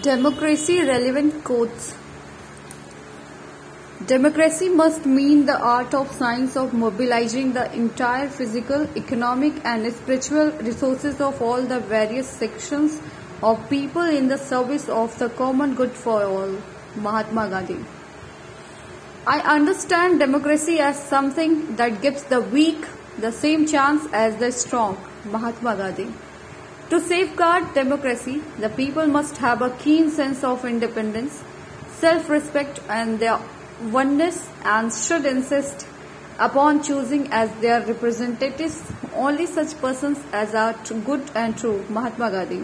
Democracy relevant quotes. Democracy must mean the art of science of mobilizing the entire physical, economic, and spiritual resources of all the various sections of people in the service of the common good for all. Mahatma Gandhi. I understand democracy as something that gives the weak the same chance as the strong. Mahatma Gandhi. To safeguard democracy, the people must have a keen sense of independence, self respect, and their oneness, and should insist upon choosing as their representatives only such persons as are good and true. Mahatma Gandhi.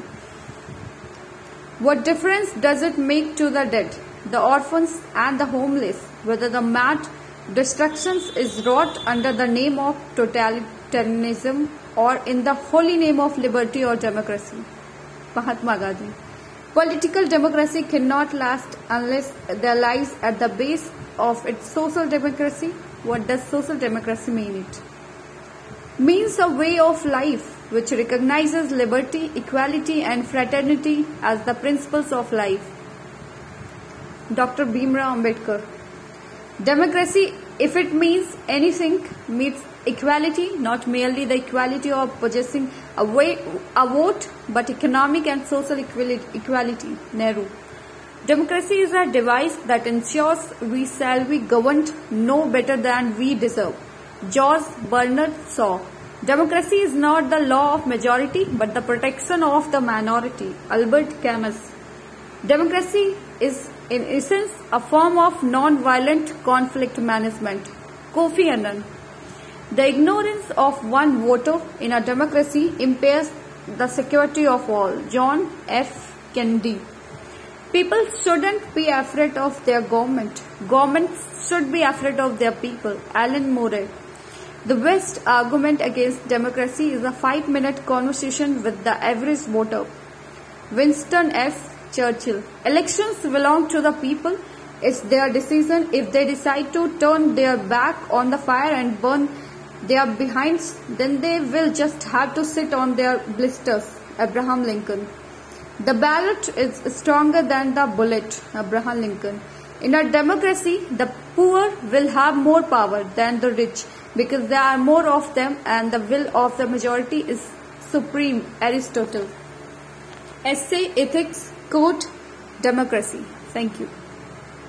What difference does it make to the dead, the orphans, and the homeless whether the mad destruction is wrought under the name of totalitarianism or in the holy name of liberty or democracy. Mahatma Gandhi. Political democracy cannot last unless there lies at the base of its social democracy. What does social democracy mean it? Means a way of life which recognizes liberty, equality and fraternity as the principles of life. Dr. Bhimrao Ambedkar Democracy, if it means anything, means equality, not merely the equality of possessing a, way, a vote, but economic and social equality. Nehru. Democracy is a device that ensures we shall be governed no better than we deserve. George Bernard Shaw. Democracy is not the law of majority but the protection of the minority. Albert Camus. Democracy is in essence a form of non-violent conflict management. Kofi Annan. The ignorance of one voter in a democracy impairs the security of all. John S. Kennedy. People shouldn't be afraid of their government. Governments should be afraid of their people. Alan Moore. The best argument against democracy is a five-minute conversation with the average voter. Winston F. Churchill. Elections belong to the people. It's their decision. If they decide to turn their back on the fire and burn their behinds, then they will just have to sit on their blisters. Abraham Lincoln. The ballot is stronger than the bullet. Abraham Lincoln. In a democracy, the poor will have more power than the rich because there are more of them and the will of the majority is supreme. Aristotle. Essay Ethics Quote Democracy. Thank you.